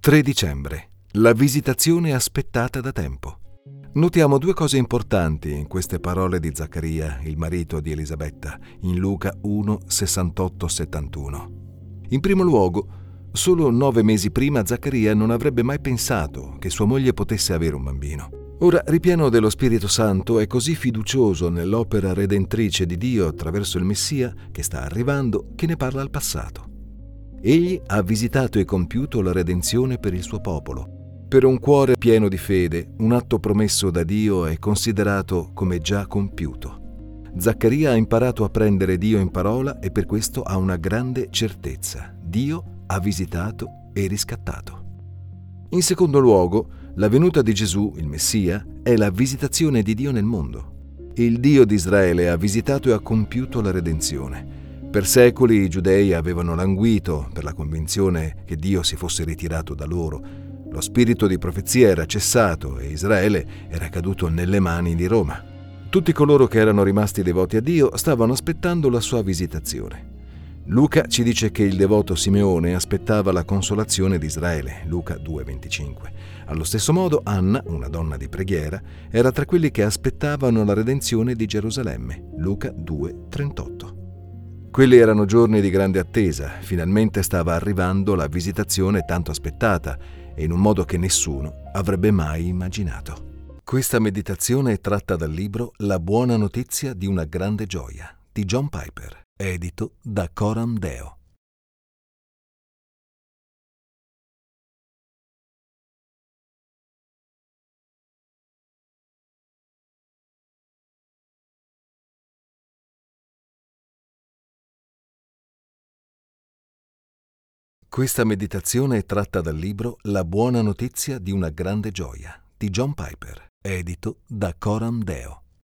3 dicembre. La visitazione aspettata da tempo. Notiamo due cose importanti in queste parole di Zaccaria, il marito di Elisabetta, in Luca 1, 68-71. In primo luogo, solo nove mesi prima Zaccaria non avrebbe mai pensato che sua moglie potesse avere un bambino. Ora, ripieno dello Spirito Santo, è così fiducioso nell'opera redentrice di Dio attraverso il Messia che sta arrivando che ne parla al passato. Egli ha visitato e compiuto la redenzione per il suo popolo. Per un cuore pieno di fede, un atto promesso da Dio è considerato come già compiuto. Zaccaria ha imparato a prendere Dio in parola e per questo ha una grande certezza. Dio ha visitato e riscattato. In secondo luogo, la venuta di Gesù, il Messia, è la visitazione di Dio nel mondo. Il Dio di Israele ha visitato e ha compiuto la redenzione. Per secoli i giudei avevano languito per la convinzione che Dio si fosse ritirato da loro. Lo spirito di profezia era cessato e Israele era caduto nelle mani di Roma. Tutti coloro che erano rimasti devoti a Dio stavano aspettando la sua visitazione. Luca ci dice che il devoto Simeone aspettava la consolazione di Israele, Luca 2,25. Allo stesso modo Anna, una donna di preghiera, era tra quelli che aspettavano la redenzione di Gerusalemme, Luca 2,38. Quelli erano giorni di grande attesa, finalmente stava arrivando la visitazione tanto aspettata e in un modo che nessuno avrebbe mai immaginato. Questa meditazione è tratta dal libro La buona notizia di una grande gioia di John Piper, edito da Coram Deo. Questa meditazione è tratta dal libro La buona notizia di una grande gioia di John Piper, edito da Coram Deo.